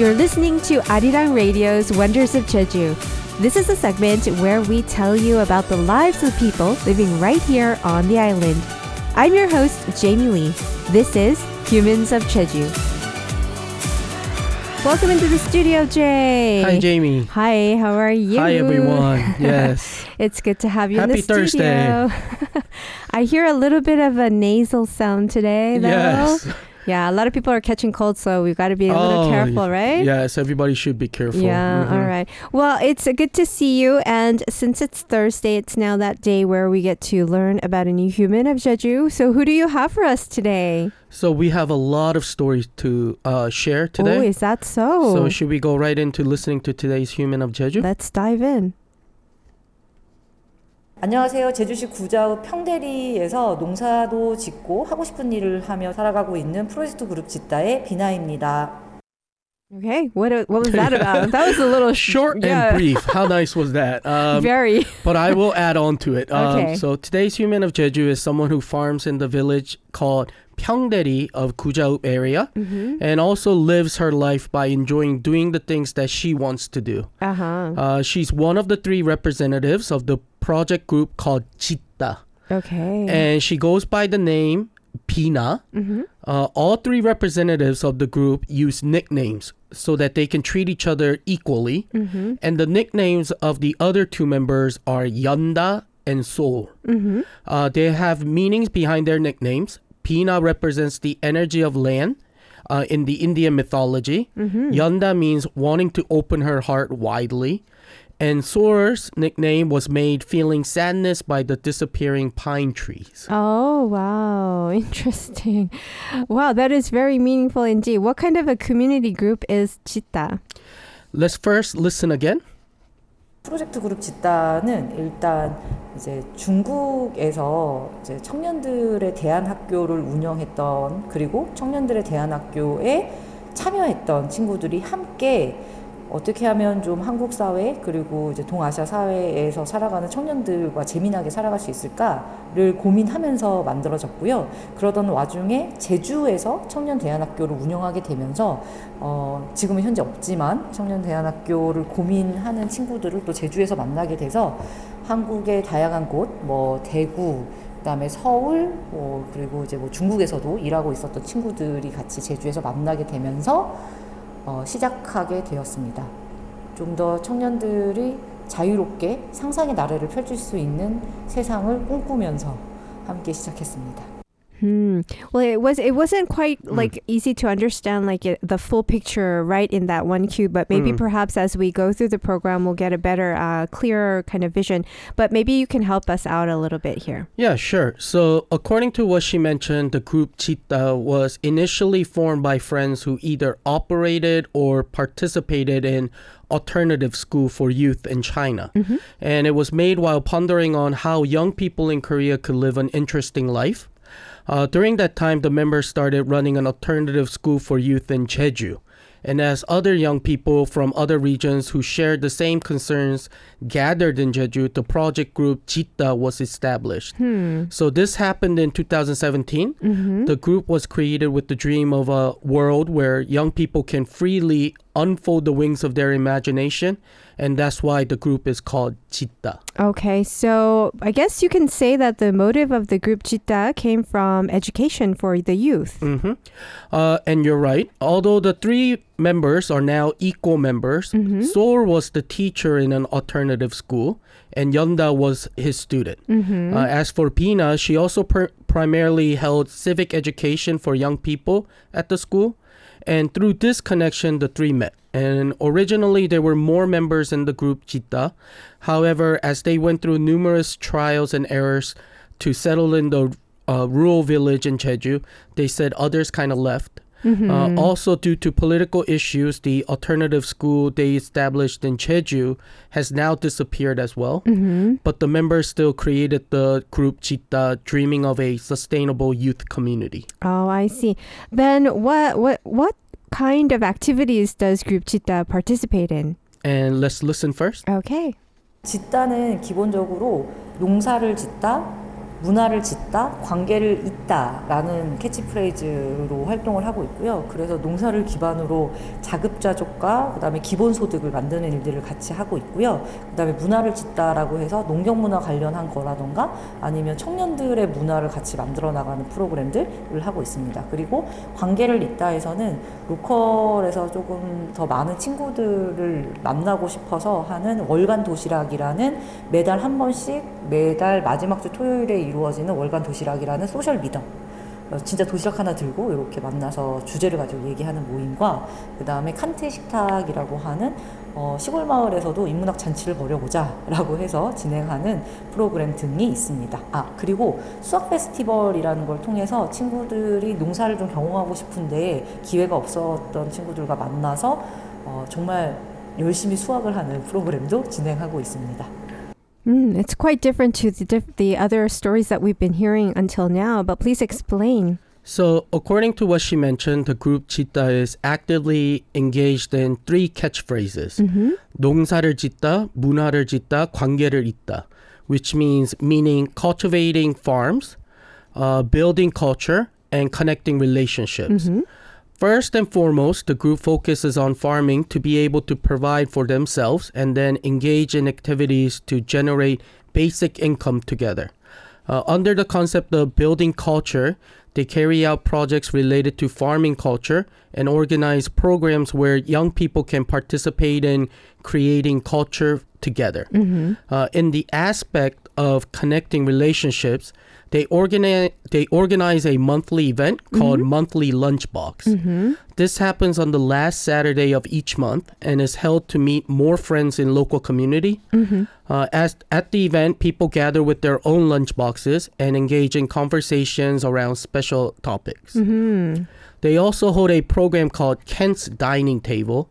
You're listening to Arirang Radio's Wonders of Jeju. This is a segment where we tell you about the lives of people living right here on the island. I'm your host, Jamie Lee. This is Humans of Jeju. Welcome into the studio, Jay. Hi, Jamie. Hi, how are you? Hi, everyone. Yes. It's good to have you in Happy the studio. Thursday. I hear a little bit of a nasal sound today, though. yes. Yeah, a lot of people are catching cold, so we've got to be a little Oh, careful, right? Yes, everybody should be careful. Yeah, Mhm. all right. Well, it's good to see you. And since it's Thursday, it's now that day where we get to learn about a new human of Jeju. So, who do you have for us today? So we have a lot of stories to uh, share today. Oh, is that so? So should we go right into listening to today's Human of Jeju? Let's dive in. 안녕하세요. 제주시 구자읍 평대리에서 농사도 짓고 하고 싶은 일을 하며 살아가고 있는 프로젝트 그룹 짓다의 비나입니다. Okay, what what was that about? that was a little Short yeah, and brief. How nice was that? Um, Very. but I will add on to it. Um, Okay. So today's human of Jeju is someone who farms in the village called Pyeongdaeri of Gujaup area, Mm-hmm. and also lives her life by enjoying doing the things that she wants to do. Uh huh. Uh, she's one of the three representatives of the project group called Jitda, Okay. and she goes by the name Vina. mm-hmm. Uh, all three representatives of the group use nicknames so that they can treat each other equally. Mm-hmm. And the nicknames of the other two members are Yunda and Sol. Mm-hmm. Uh, they have meanings behind their nicknames. Vina represents the energy of land uh, in the Indian mythology. Mm-hmm. Yunda means wanting to open her heart widely. And Sor's nickname was made feeling sadness by the disappearing pine trees. Oh, wow. Interesting. Wow, that is very meaningful indeed. What kind of a community group is Chita? Let's first listen again. 프로젝트 그룹 짓다는 일단 이제 중국에서 이제 청년들의 대안 학교를 운영했던 그리고 청년들의 대안 학교에 참여했던 친구들이 함께 어떻게 하면 좀 한국 사회 그리고 이제 동아시아 사회에서 살아가는 청년들과 재미나게 살아갈 수 있을까를 고민하면서 만들어졌고요. 그러던 와중에 제주에서 청년 대안학교를 운영하게 되면서 어, 지금은 현재 없지만 청년 대안학교를 고민하는 친구들을 또 제주에서 만나게 돼서 한국의 다양한 곳, 뭐 대구, 그다음에 서울, 뭐 그리고 이제 뭐 중국에서도 일하고 있었던 친구들이 같이 제주에서 만나게 되면서 어, 시작하게 되었습니다. 좀 더 청년들이 자유롭게 상상의 나래를 펼칠 수 있는 세상을 꿈꾸면서 함께 시작했습니다. Hmm. Well, it was it wasn't quite Mm. like easy to understand like it, the full picture right in that one cube, but maybe Mm. perhaps as we go through the program, we'll get a better, uh, clearer kind of vision. But maybe you can help us out a little bit here. Yeah, sure. So, according to what she mentioned, the group Jitda was initially formed by friends who either operated or participated in alternative school for youth in China. And it was made while pondering on how young people in Korea could live an interesting life. Uh, during that time, the members started running an alternative school for youth in Jeju. And as other young people from other regions who shared the same concerns gathered in Jeju, the project group Jitda was established. Hmm. So this happened in 2017. Mm-hmm. The group was created with the dream of a world where young people can freely unfold the wings of their imagination, and that's why the group is called Jitda. Okay, so I guess you can say that the motive of the group Jitda came from education for the youth. hmm Uh, and you're right. Although the three members are now equal members, Mhm. Sol was the teacher in an alternative school, and Yunda was his student. Mm-hmm. Uh, as for Vina, she also per- primarily held civic education for young people at the school. And through this connection, the three met. And originally, there were more members in the group Jitda. However, as they went through numerous trials and errors to settle in the uh, rural village in Jeju, they said others kind of left. Mm-hmm. Uh, also, due to political issues, the alternative school they established in Jeju has now disappeared as well. Mm-hmm. But the members still created the group Jitda, dreaming of a sustainable youth community. Oh, I see. Then what what what kind of activities does Group Jitda participate in? And let's listen first. Okay. 짓다는 기본적으로 농사를 짓다, 문화를 짓다, 관계를 잇다라는 캐치프레이즈로 활동을 하고 있고요. 그래서 농사를 기반으로 자급자족과 그다음에 기본 소득을 만드는 일들을 같이 하고 있고요. 그다음에 문화를 짓다라고 해서 농경 문화 관련한 거라던가 아니면 청년들의 문화를 같이 만들어 나가는 프로그램들을 하고 있습니다. 그리고 관계를 잇다에서는 로컬에서 조금 더 많은 친구들을 만나고 싶어서 하는 월간 도시락이라는 매달 한 번씩 매달 마지막 주 토요일에 이루어지는 월간 도시락이라는 소셜 미덕 어, 진짜 도시락 하나 들고 이렇게 만나서 주제를 가지고 얘기하는 모임과 그 다음에 칸테 식탁이라고 하는 어, 시골 마을에서도 인문학 잔치를 벌여보자라고 해서 진행하는 프로그램 등이 있습니다. 아 그리고 수학 페스티벌이라는 걸 통해서 친구들이 농사를 좀 경험하고 싶은데 기회가 없었던 친구들과 만나서 어, 정말 열심히 수학을 하는 프로그램도 진행하고 있습니다. Mm, it's quite different to the, diff- the other stories that we've been hearing until now, but please explain. So, according to what she mentioned, the group Jitda is actively engaged in three catchphrases. Mm-hmm. 농사를 짓다, 문화를 짓다, 관계를 잇다, which means meaning cultivating farms, uh, building culture, and connecting relationships. Mm-hmm. First and foremost, the group focuses on farming to be able to provide for themselves and then engage in activities to generate basic income together. Uh, under the concept of building culture, they carry out projects related to farming culture and organize programs where young people can participate in creating culture together. Uh, in the aspect of connecting relationships, they organize they organize a monthly event called mm-hmm. Monthly Lunchbox. Mm-hmm. This happens on the last Saturday of each month and is held to meet more friends in local community. Mm-hmm. Uh, as at the event, people gather with their own lunchboxes and engage in conversations around special topics. They also hold a program called Kant's Dining Table,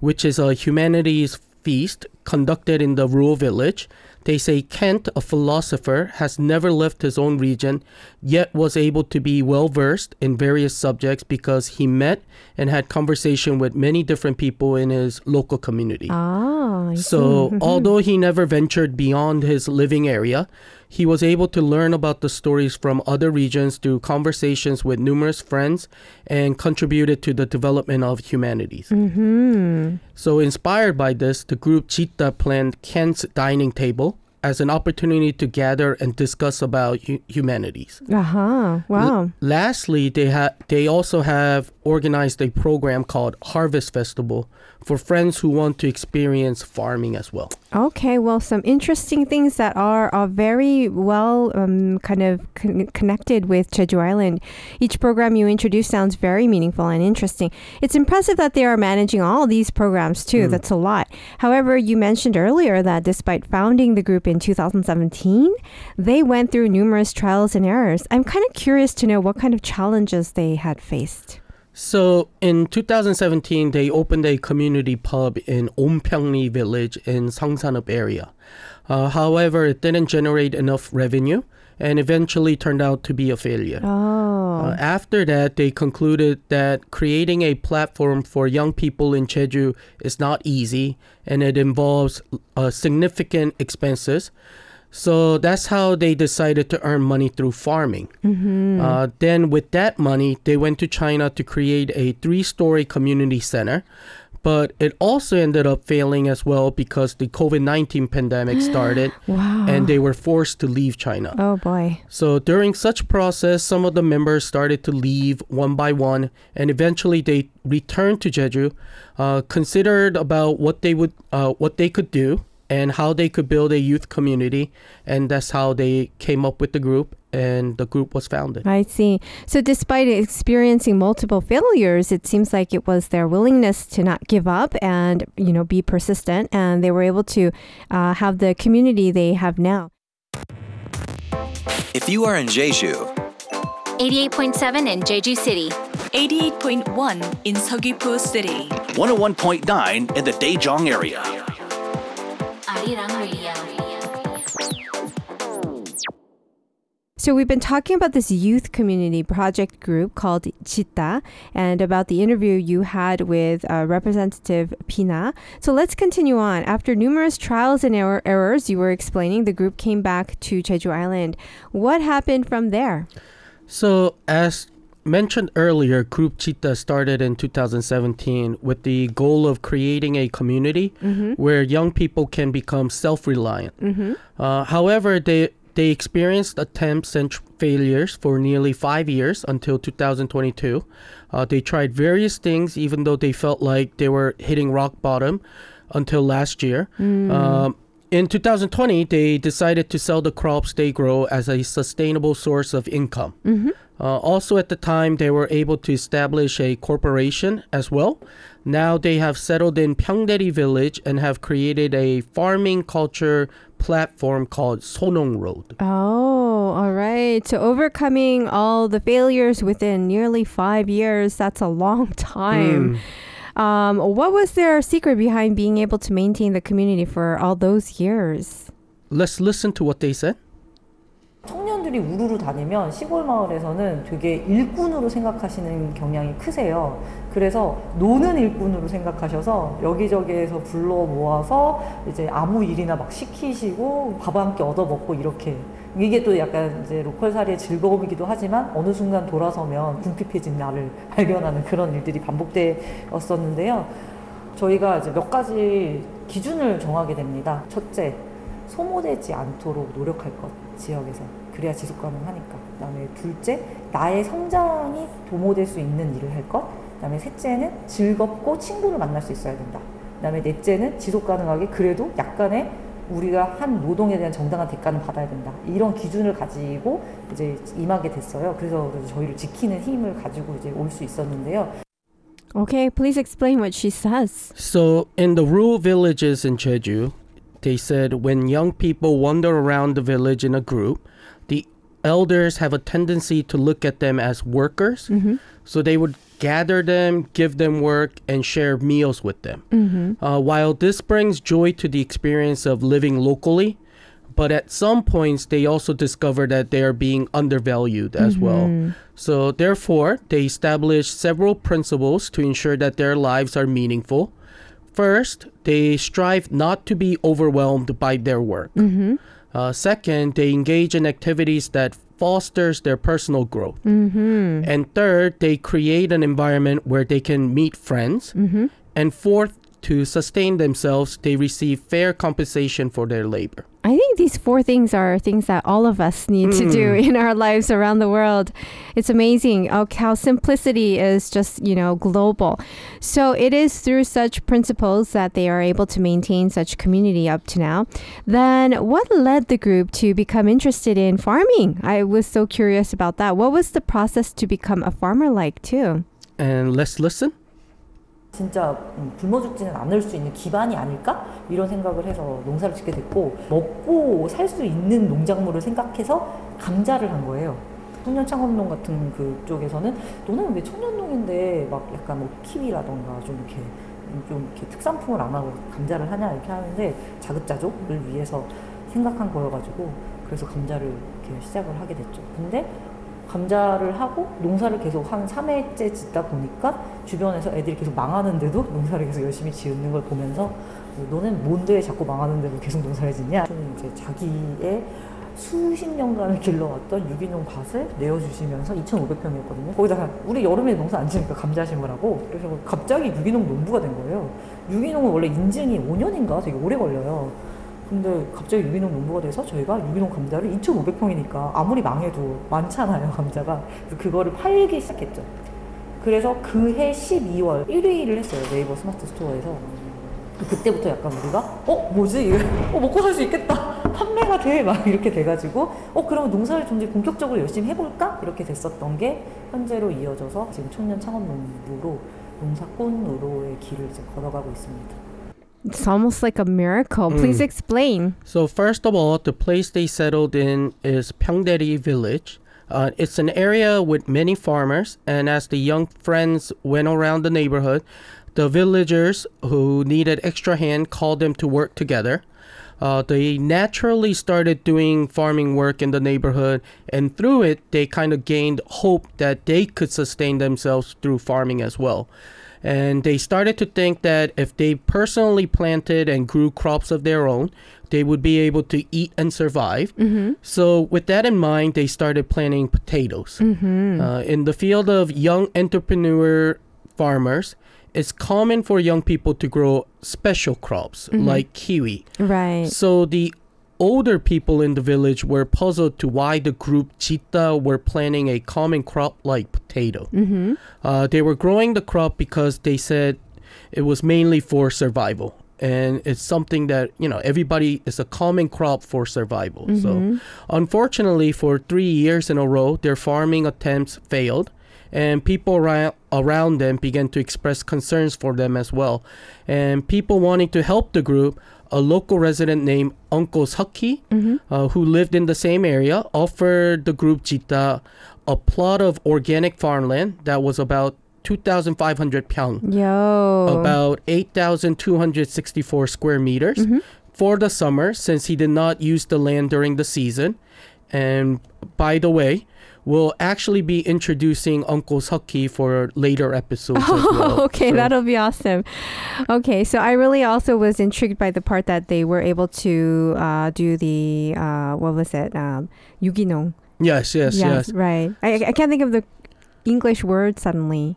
which is a humanities feast conducted in the rural village. They say Kant, a philosopher, has never left his own region, yet was able to be well versed in various subjects because he met and had conversation with many different people in his local community. Ah, So, although he never ventured beyond his living area, he was able to learn about the stories from other regions through conversations with numerous friends and contributed to the development of humanities. Mm-hmm. So, inspired by this, the group Jitda planned Kant's dining table as an opportunity to gather and discuss about hu- humanities. Uh-huh. Wow. Lastly, they ha- they also have organized a program called Harvest Festival for friends who want to experience farming as well. Okay, well, some interesting things that are, are very well um, kind of con- connected with Jeju Island. Each program you introduce sounds very meaningful and interesting. It's impressive that they are managing all these programs too. That's a lot. However, you mentioned earlier that despite founding the group in 2017, they went through numerous trials and errors. I'm kind of curious to know what kind of challenges they had faced. So in 2017, they opened a community pub in Ompyeongri village in Sangsanup area. Uh, however, it didn't generate enough revenue and eventually turned out to be a failure. Oh. Uh, after that, they concluded that creating a platform for young people in Jeju is not easy and it involves uh, significant expenses. So that's how they decided to earn money through farming. Uh, then, with that money, they went to China to create a three story community center. But it also ended up failing as well because the COVID 19 pandemic started wow. and they were forced to leave China. oh boy. So during such process, some of the members started to leave one by one, and eventually they returned to Jeju, uh, considered about what they would, uh, what they could do, and how they could build a youth community, and that's how they came up with the group, and the group was founded. I see. So, despite experiencing multiple failures, it seems like it was their willingness to not give up and you know be persistent, and they were able to uh, have the community they have now. If you are in Jeju, 88.7 in Jeju City. 88.1 in Seogwipo City. 101.9 in the Daejeong area. So we've been talking about this youth community project group called Jitda and about the interview you had with uh, Representative Vina. So let's continue on. After numerous trials and er- errors, you were explaining the group came back to Jeju Island. What happened from there? So as mentioned earlier, Group Jitda started in 2017 with the goal of creating a community where young people can become self reliant. Uh, however, they they experienced attempts and tr- failures for nearly five years until 2022. Uh, they tried various things, even though they felt like they were hitting rock bottom until last year. Um, in 2020, they decided to sell the crops they grow as a sustainable source of income. Uh, also, at the time, they were able to establish a corporation as well. Now they have settled in Pyeongdaeri village and have created a farming culture platform called Sonong Road. Oh, all right. So overcoming all the failures within nearly five years, that's a long time. Um, what was their secret behind being able to maintain the community for all those years? Let's listen to what they said. 청년들이 우르르 다니면 시골 마을에서는 되게 일꾼으로 생각하시는 경향이 크세요. 그래서 노는 일꾼으로 생각하셔서 여기저기에서 불러 모아서 이제 아무 일이나 막 시키시고 밥 한 끼 얻어 먹고 이렇게 이게 또 약간 이제 로컬 살이의 즐거움이기도 하지만 어느 순간 돌아서면 궁핍해진 나를 발견하는 그런 일들이 반복되었었는데요. 저희가 이제 몇 가지 기준을 정하게 됩니다. 첫째, 소모되지 않도록 노력할 것 지역에서 그래야 지속 가능하니까. 그다음에 둘째 나의 성장이 도모될 수 있는 일을 할 것. 그다음에 셋째는 즐겁고 친구를 만날 수 있어야 된다. 그다음에 넷째는 지속 가능하게 그래도 약간의 우리가 한 노동에 대한 정당한 대가는 받아야 된다. 이런 기준을 가지고 이제 임하게 됐어요. 그래서 저희를 지키는 힘을 가지고 이제 올 수 있었는데요. Okay, please explain what she says. So, in the rural villages in Jeju, they said when young people wander around the village in a group, the elders have a tendency to look at them as workers. Mm-hmm. So, they would gather them, give them work, and share meals with them. Mm-hmm. Uh, while this brings joy to the experience of living locally, but at some points they also discover that they are being undervalued as mm-hmm. well. So therefore, they establish several principles to ensure that their lives are meaningful. First, they strive not to be overwhelmed by their work. Mm-hmm. Uh, second, they engage in activities that fosters their personal growth. Mm-hmm. And third, they create an environment where they can meet friends. Mm-hmm. And fourth, to sustain themselves, they receive fair compensation for their labor. I think these four things are things that all of us need to do mm. in our lives around the world. It's amazing how, how simplicity is just, you know, global. So it is through such principles that they are able to maintain such community up to now. Then what led the group to become interested in farming? I was so curious about that. What was the process to become a farmer like too? And let's listen. 진짜 음, 굶어 죽지는 않을 수 있는 기반이 아닐까 이런 생각을 해서 농사를 짓게 됐고 먹고 살 수 있는 농작물을 생각해서 감자를 한 거예요. 청년 창업농 같은 그쪽에서는 너는 왜 청년농인데 막 약간 뭐 키위라던가 좀 이렇게 좀 이렇게 특산품을 안 하고 감자를 하냐 이렇게 하는데 자급자족을 위해서 생각한 거여가지고 그래서 감자를 이렇게 시작을 하게 됐죠. 근데 감자를 하고 농사를 계속 한 3회째 짓다 보니까 주변에서 애들이 계속 망하는데도 농사를 계속 열심히 지는 걸 보면서 너는 뭔데 자꾸 망하는데도 계속 농사를 짓냐? 저는 이제 자기의 수십 년간을 길러왔던 유기농 밭을 내어주시면서 2,500평이었거든요. 거기다가 우리 여름에 농사 안 지니까 감자 심으라고 그래서 갑자기 유기농 농부가 된 거예요. 유기농은 원래 인증이 5년인가 되게 오래 걸려요. 근데 갑자기 유기농 농부가 돼서 저희가 유기농 감자를 2,500평이니까 아무리 망해도 많잖아요, 감자가. 그래서 그거를 팔기 시작했죠. 그래서 그해 12월 1위를 했어요, 네이버 스마트 스토어에서. 그때부터 약간 우리가 어 뭐지 이거 어 먹고 살 수 있겠다 판매가 돼 막 이렇게 돼가지고 어 그러면 농사를 좀 이제 본격적으로 열심히 해볼까 이렇게 됐었던 게 현재로 이어져서 지금 청년 창업 농부로 농사꾼으로의 길을 이제 걸어가고 있습니다. It's almost like a miracle. Please explain. So first of all, the place they settled in is Pyeongdaeri village. Uh, it's an area with many farmers, and as the young friends went around the neighborhood, the villagers who needed extra hand called them to work together. Uh, they naturally started doing farming work in the neighborhood, and through it, they kind of gained hope that they could sustain themselves through farming as well. And they started to think that if they personally planted and grew crops of their own, they would be able to eat and survive. Mm-hmm. So, with that in mind, they started planting potatoes. Mm-hmm. Uh, in the field of young entrepreneur farmers, it's common for young people to grow special crops mm-hmm. like kiwi. Right. So the older people in the village were puzzled to why the group Jitda were planting a common crop like potato. Mm-hmm. Uh, they were growing the crop because they said it was mainly for survival. And it's something that, you know, everybody is a common crop for survival. So, unfortunately, for three years in a row, their farming attempts failed and people around them began to express concerns for them as well. And people wanting to help the group, a local resident named Uncle Saki, uh, who lived in the same area, offered the group Jitda a plot of organic farmland that was about 2,500 pyong, Yo. about 8,264 square meters for the summer since he did not use the land during the season. And by the way, we'll actually be introducing Uncle Saki for later episodes as well. okay, So- that'll be awesome. Okay, so I really also was intrigued by the part that they were able to uh, do the uh, what was it? Um, yuginong. Yes, yes, yes. right. I, I can't think of the English word suddenly.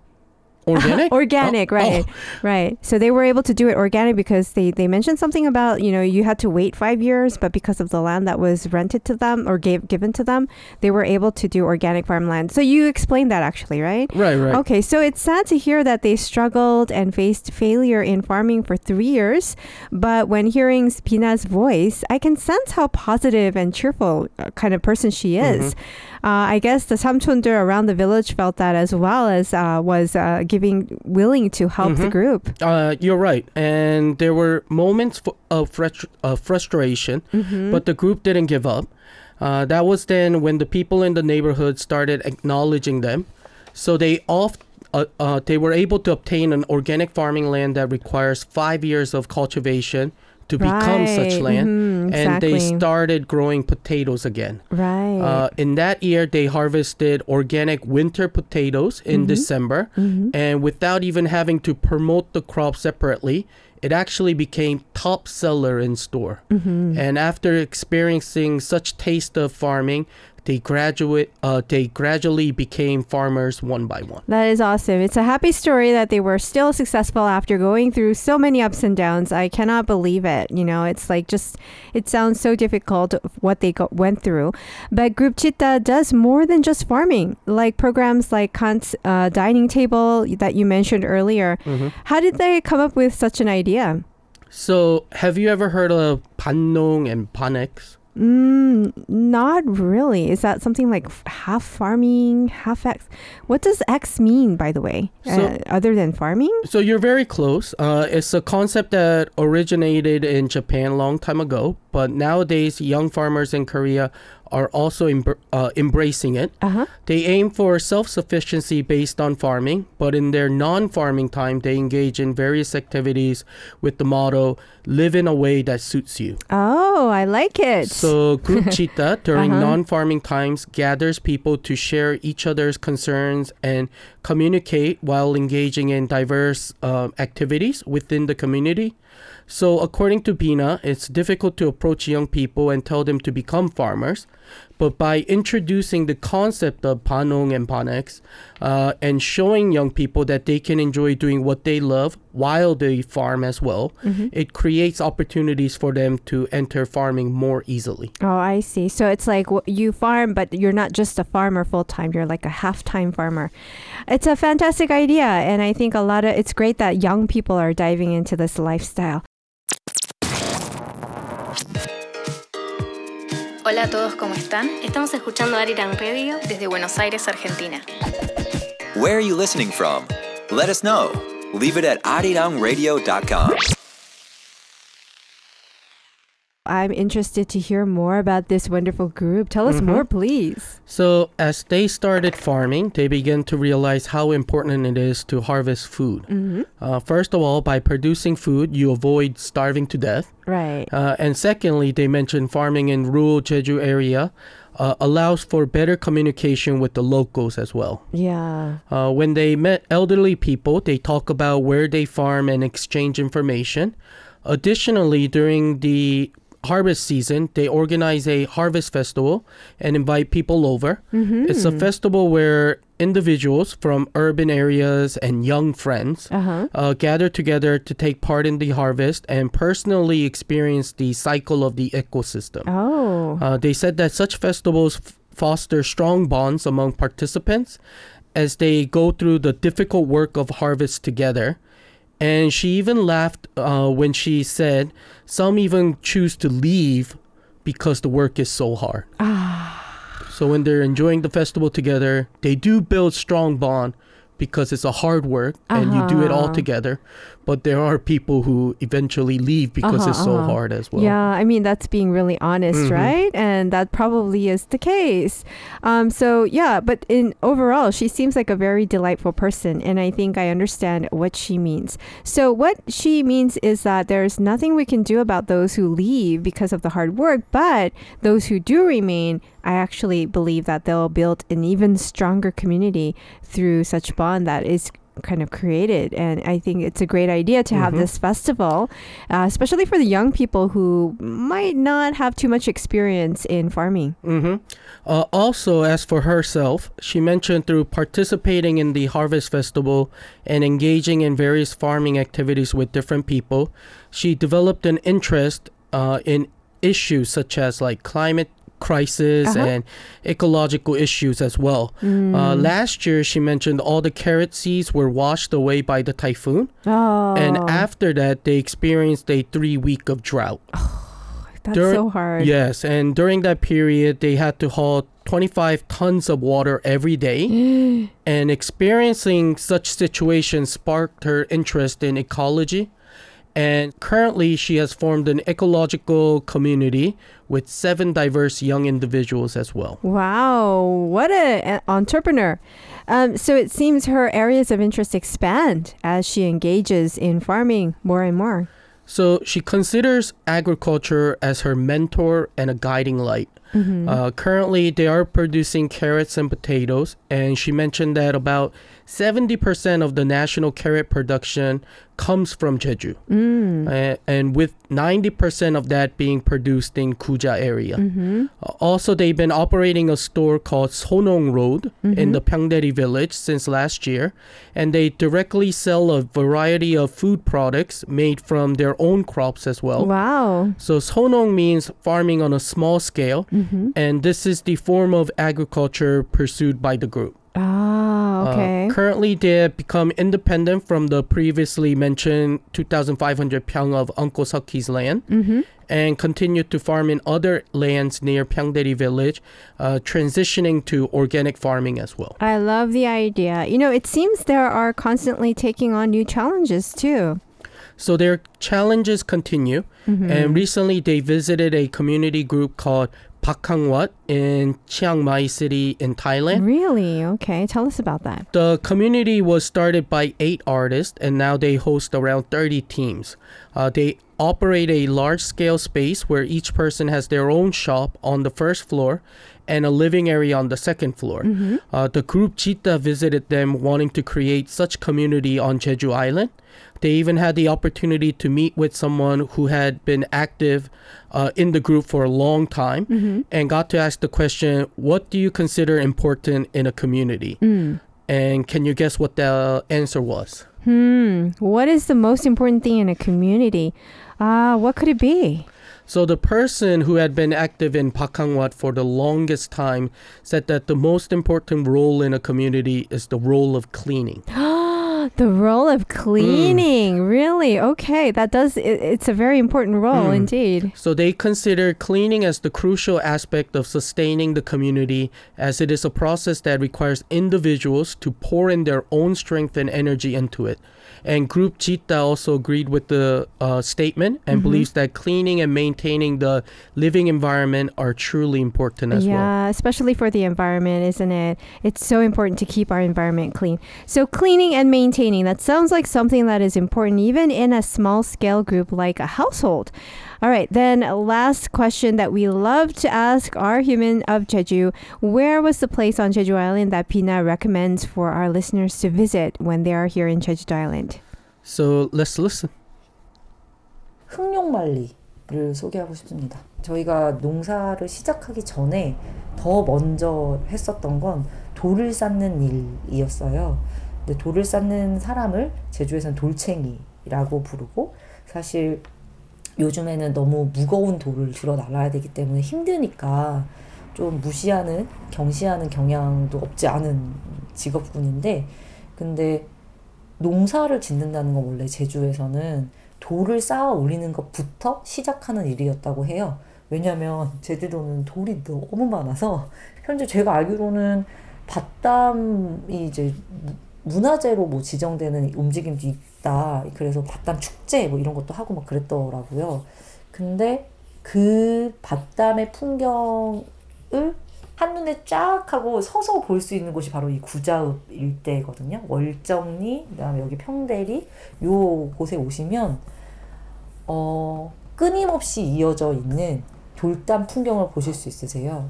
Organic? organic, Oh, right, oh. right. So they were able to do it organic because they they mentioned something about you know you had to wait five years, but because of the land that was rented to them or gave given to them, they were able to do organic farmland. So you explained that actually, right? Right, right. Okay, so it's sad to hear that they struggled and faced failure in farming for three years. But when hearing Vina's voice, I can sense how positive and cheerful uh, kind of person she is. Uh, I guess the samchonder around the village felt that as well as uh, was uh, giving willing to help the group. Uh, you're right. And there were moments f- of frust- uh, frustration, but the group didn't give up. Uh, that was then when the people in the neighborhood started acknowledging them. So they off, uh, uh, they were able to obtain an organic farming land that requires five years of cultivation to become such Right. land. Mhm, And they started growing potatoes again. Right. Uh, in that year, they harvested organic winter potatoes in December, and without even having to promote the crop separately, it actually became top seller in store. And after experiencing such taste of farming, they graduate. Uh, they gradually became farmers one by one. That is awesome. It's a happy story that they were still successful after going through so many ups and downs. I cannot believe it. You know, it's like just, it sounds so difficult what they go, went through. But Group Jitda does more than just farming, like programs like Kant's uh, dining table that you mentioned earlier. How did they come up with such an idea? So, have you ever heard of Panong and Panex? Mm, not really. Is that something like half farming, half X? What does X mean, by the way, So- uh, other than farming? So you're very close. Uh, it's a concept that originated in Japan a long time ago, but nowadays young farmers in Korea are also embr uh, embracing it. Uh huh. They aim for self-sufficiency based on farming, but in their non-farming time, they engage in various activities with the motto "Live in a way that suits you." Oh, I like it. So Group Jitda during Uh-huh. non-farming times gathers people to share each other's concerns and communicate while engaging in diverse uh, activities within the community. So according to Vina, it's difficult to approach young people and tell them to become farmers. But by introducing the concept of panong and panex uh, and showing young people that they can enjoy doing what they love while they farm as well, mm-hmm. it creates opportunities for them to enter farming more easily. oh, I see. So it's like you farm, but you're not just a farmer full time. You're like a half time farmer. It's a fantastic idea, and I think a lot of it's great that young people are diving into this lifestyle. Hola a todos, ¿cómo están? Estamos escuchando Arirang Radio desde Buenos Aires, Argentina. Where are you listening from? Let us know. Leave it at arirangradio.com. I'm interested to hear more about this wonderful group. Tell us Mhm. more, please. So, as they started farming, they began to realize how important it is to harvest food. hmm Uh, first of all, by producing food, you avoid starving to death. Right. Uh, and secondly, they mentioned farming in rural Jeju area uh, allows for better communication with the locals as well. Yeah. Uh, when they met elderly people, they talk about where they farm and exchange information. Additionally, during the harvest season, they organize a harvest festival and invite people over. Mm-hmm. It's a festival where individuals from urban areas and young friends Uh-huh. uh, gather together to take part in the harvest and personally experience the cycle of the ecosystem. Oh. Uh, they said that such festivals f- foster strong bonds among participants as they go through the difficult work of harvest together. And she even laughed uh, when she said some even choose to leave because the work is so hard. So when they're enjoying the festival together, they do build strong bond because it's a hard work and you do it all Uh-huh. together. But there are people who eventually leave because Uh-huh, it's so uh-huh. hard as well. Yeah, I mean that's being really honest, Mhm. right? And that probably is the case. Um, so yeah, but in overall, she seems like a very delightful person, and I think I understand what she means. So what she means is that there's nothing we can do about those who leave because of the hard work, but those who do remain, I actually believe that they'll build an even stronger community through such bond that is kind of created. And i think it's a great idea to have Mhm. this festival uh, especially for the young people who might not have too much experience in farming. Hmm Uh, also, as for herself, she mentioned through participating in the Harvest Festival and engaging in various farming activities with different people, she developed an interest uh, in issues such as like climate crisis Uh-huh. and ecological issues as well. Mm. Uh, last year, she mentioned all the carrot seeds were washed away by the typhoon, oh and after that, they experienced a three week of drought. that's dur- so hard Yes, and during that period, they had to haul 25 tons of water every day. and experiencing such situations sparked her interest in ecology. And currently, she has formed an ecological community with seven diverse young individuals as well. Wow, what a, an entrepreneur. Um, so it seems her areas of interest expand as she engages in farming more and more. So she considers agriculture as her mentor and a guiding light. Uh, currently, they are producing carrots and potatoes, and she mentioned that about 70% of the national carrot production comes from Jeju. Uh, and with 90% of that being produced in Kuja area. Uh, also, they've been operating a store called Sonong Road in the Pyeongdaeri village since last year, and they directly sell a variety of food products made from their own crops as well. Wow. So Sonong means farming on a small scale, and this is the form of agriculture pursued by the group. Ah, Uh, okay. currently, they have become independent from the previously mentioned 2,500 pyong of Uncle Seokhee's land mm-hmm. and continue to farm in other lands near Pyeongdaeri village, uh, transitioning to organic farming as well. I love the idea. You know, it seems there are constantly taking on new challenges too. So their challenges continue, Mm-hmm. and recently they visited a community group called Baan Kang Wat in Chiang Mai City in Thailand. Really? Okay. Tell us about that. The community was started by eight artists, and now they host around 30 teams. Uh, they operate a large scale space where each person has their own shop on the first floor and a living area on the second floor. Uh, the group Jitda visited them wanting to create such community on Jeju Island. They even had the opportunity to meet with someone who had been active uh, in the group for a long time and got to ask the question, What do you consider important in a community? And can you guess what the answer was? Hmm. What is the most important thing in a community? Ah, what could it be? So the person who had been active in Baan Kang Wat for the longest time said that the most important role in a community is the role of cleaning. the role of cleaning, really? Okay, that does. It, it's a very important role Mm. indeed. So they consider cleaning as the crucial aspect of sustaining the community, as it is a process that requires individuals to pour in their own strength and energy into it. And Group Jitda also agreed with the uh, statement and Mm-hmm. believes that cleaning and maintaining the living environment are truly important as well. yeah, especially for the environment, isn't it? It's so important to keep our environment clean. So, cleaning and maintaining, that sounds like something that is important even in a small scale group like a household. All right, then last question that we love to ask our human of Jeju Where was the place on Jeju Island that Pina recommends for our listeners to visit when they are here in Jeju Island? So let's listen. 흑룡말리를 소개하고 싶습니다. 저희가 농사를 시작하기 전에 더 먼저 했었던 건 돌을 쌓는 일이었어요. 근데 돌을 쌓는 사람을 제주에서는 돌챙이라고 부르고 사실 요즘에는 너무 무거운 돌을 들어 날아야 되기 때문에 힘드니까 좀 무시하는 경시하는 경향도 없지 않은 직업군인데 근데 농사를 짓는다는 건 원래 제주에서는 돌을 쌓아 올리는 것부터 시작하는 일이었다고 해요. 왜냐면 제주도는 돌이 너무 많아서 현재 제가 알기로는 밭담이 이제 무- 문화재로 뭐 지정되는 움직임도 있다. 그래서 밭담 축제 뭐 이런 것도 하고 막 그랬더라고요. 근데 그 밭담의 풍경을 한눈에 쫙 하고 서서 볼 수 있는 곳이 바로 이 구자읍 일대거든요. 월정리, 그다음에 여기 평대리 요 곳에 오시면 어 끊임없이 이어져 있는 돌담 풍경을 보실 수 있으세요.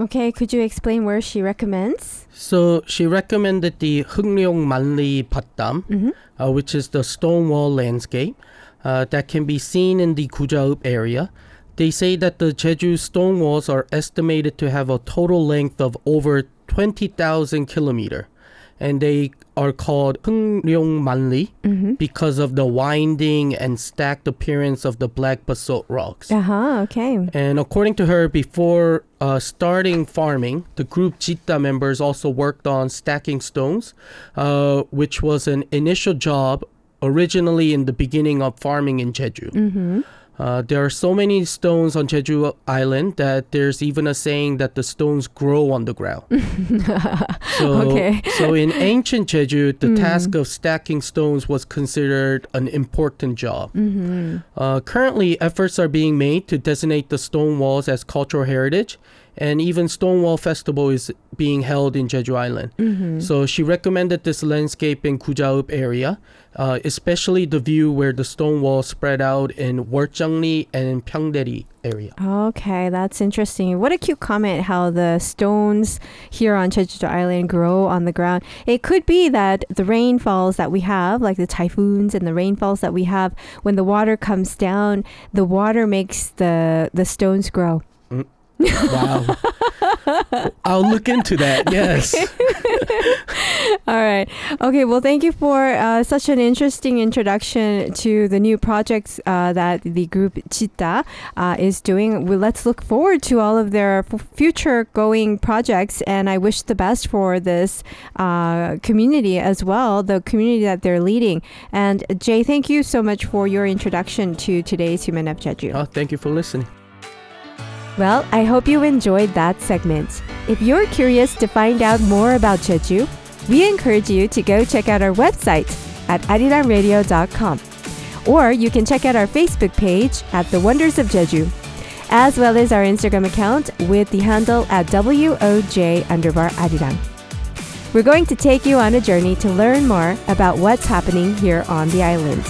Okay, could you explain where she recommends? So she recommended the Hungryong Manli Patdam, uh, which is the stone wall landscape uh, that can be seen in the Gujaup area. They say that the Jeju stone walls are estimated to have a total length of over 20,000 kilometer. And they are called Hungryong Manli because of the winding and stacked appearance of the black basalt rocks. Uh huh, okay. And according to her, before uh, starting farming, the group Jitda members also worked on stacking stones, uh, which was an initial job originally in the beginning of farming in Jeju. Uh, there are so many stones on Jeju Island that there's even a saying that the stones grow on the ground. so, Okay. so in ancient Jeju, the task of stacking stones was considered an important job. Uh, currently, efforts are being made to designate the stone walls as cultural heritage, and even Stonewall Festival is being held in Jeju Island. So she recommended this landscape in Kujaup area, uh, especially the view where the stone walls spread out in Woljeongri and Pyeongdaeri area. Okay, that's interesting. What a cute comment how the stones here on Jeju Island grow on the ground. It could be that the rainfalls that we have, like the typhoons and the rainfalls that we have, when the water comes down, the water makes the the stones grow. Wow. I'll look into that. Yes. All right. Okay. Well, thank you for uh, such an interesting introduction to the new projects uh, that the group Jitda uh, is doing. Well, let's look forward to all of their f- future going projects, and I wish the best for this uh, community as well, the community that they're leading. And Jay, thank you so much for your introduction to today's Human of Jeju. Oh, thank you for listening. Well, I hope you enjoyed that segment. If you're curious to find out more about Jeju, we encourage you to go check out our website at arirangradio.com. Or you can check out our Facebook page at The Wonders of Jeju, as well as our Instagram account with the handle at WOJ underbar Arirang. We're going to take you on a journey to learn more about what's happening here on the island.